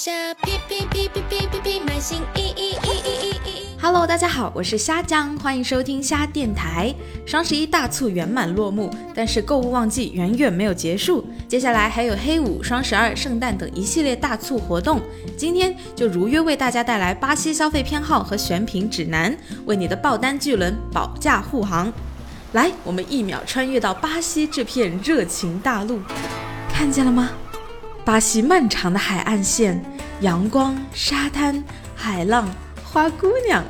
虾皮皮皮皮皮皮皮，买新衣衣衣衣衣衣。Hello，大家好，我是虾酱，欢迎收听虾电台。双十一大促圆满落幕，但是购物旺季远远没有结束，接下来还有黑五、双十二、圣诞等一系列大促活动。今天就如约为大家带来巴西消费偏好和选品指南，为你的爆单巨轮保驾护航。来，我们一秒穿越到巴西这片热情大陆，看见了吗？巴西漫长的海岸线，阳光、沙滩、海浪、花姑娘。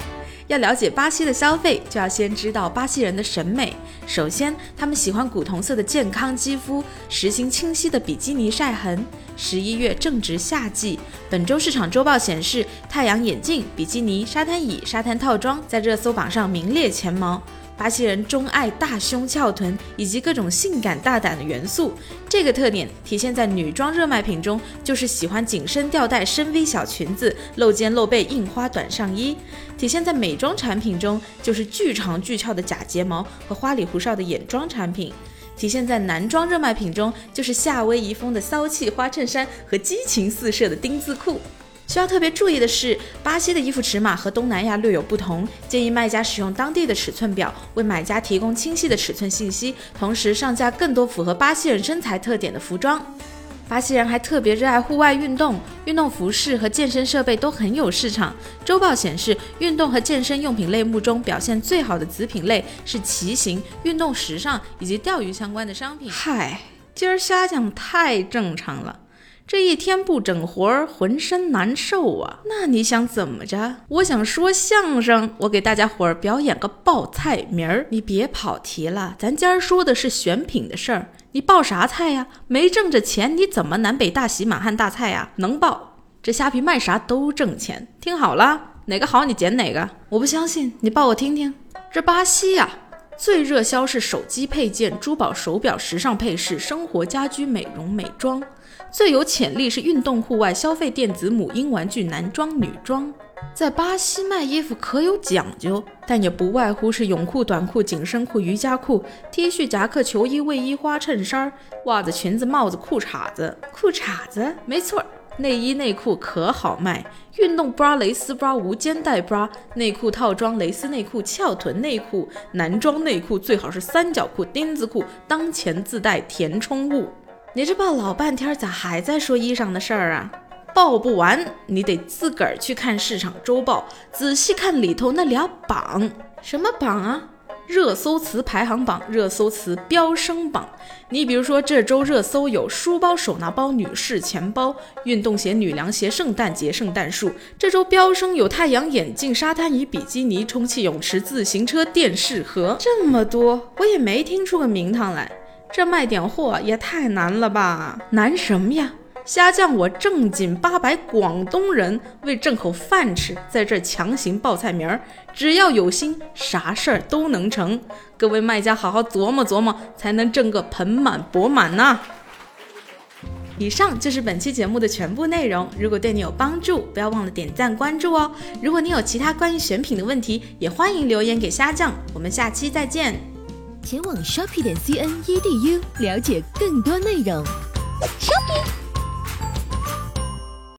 要了解巴西的消费，就要先知道巴西人的审美。首先，他们喜欢古铜色的健康肌肤，实行清晰的比基尼晒痕。十一月正值夏季，本周市场周报显示，太阳眼镜、比基尼、沙滩椅、沙滩套装在热搜榜上名列前茅。巴西人钟爱大胸翘臀以及各种性感大胆的元素，这个特点体现在女装热卖品中，就是喜欢紧身吊带深 V 小裙子、露肩露背印花短上衣；体现在美妆产品中，就是巨长巨翘的假睫毛和花里胡哨的眼妆产品；体现在男装热卖品中，就是夏威夷风的骚气花衬衫和激情四射的丁字裤。需要特别注意的是，巴西的衣服尺码和东南亚略有不同，建议卖家使用当地的尺寸表，为买家提供清晰的尺寸信息，同时上架更多符合巴西人身材特点的服装。巴西人还特别热爱户外运动，运动服饰和健身设备都很有市场。周报显示，运动和健身用品类目中表现最好的子品类是骑行、运动时尚以及钓鱼相关的商品。嗨，今儿瞎讲太正常了。这一天不整活儿，浑身难受啊！那你想怎么着？我想说相声，我给大家伙儿表演个报菜名儿。你别跑题了，咱今儿说的是选品的事儿。你报啥菜呀？没挣着钱，你怎么南北大喜满汉大菜呀？能报？这虾皮卖啥都挣钱。听好了，哪个好你捡哪个。我不相信，你报我听听。这巴西呀、最热销是手机配件、珠宝、手表、时尚配饰、生活家居、美容美妆。最有潜力是运动户外消费电子母婴玩具男装女装。在巴西卖衣服可有讲究，但也不外乎是泳裤、短裤、紧身裤、瑜伽裤、T 恤、夹克、球衣、卫衣、花衬衫、袜子、裙子、帽子、裤衩子。裤衩子，没错儿，内衣内裤可好卖。运动 bra、蕾丝 bra、无肩带 bra、内裤套装、蕾丝内裤、翘臀内裤、男装内裤，最好是三角裤、丁字裤，当前自带填充物。你这报老半天，咋还在说衣裳的事儿啊？报不完，你得自个儿去看市场周报，仔细看里头那俩榜。什么榜啊？热搜词排行榜、热搜词飙升榜。你比如说，这周热搜有书包、手拿包、女士钱包、运动鞋、女凉鞋、圣诞节、圣诞树。这周飙升有太阳眼镜、沙滩椅、比基尼、充气泳池、自行车、电视盒，这么多，我也没听出个名堂来。这卖点货也太难了吧？难什么呀？虾酱，我正经八百广东人为挣口饭吃，在这儿强行报菜名儿，只要有心，啥事儿都能成。各位卖家好好琢磨琢磨，才能挣个盆满钵满呐、以上就是本期节目的全部内容。如果对你有帮助，不要忘了点赞关注哦。如果你有其他关于选品的问题，也欢迎留言给虾酱。我们下期再见。前往 shopping 点 cn edu 了解更多内容。Shopping。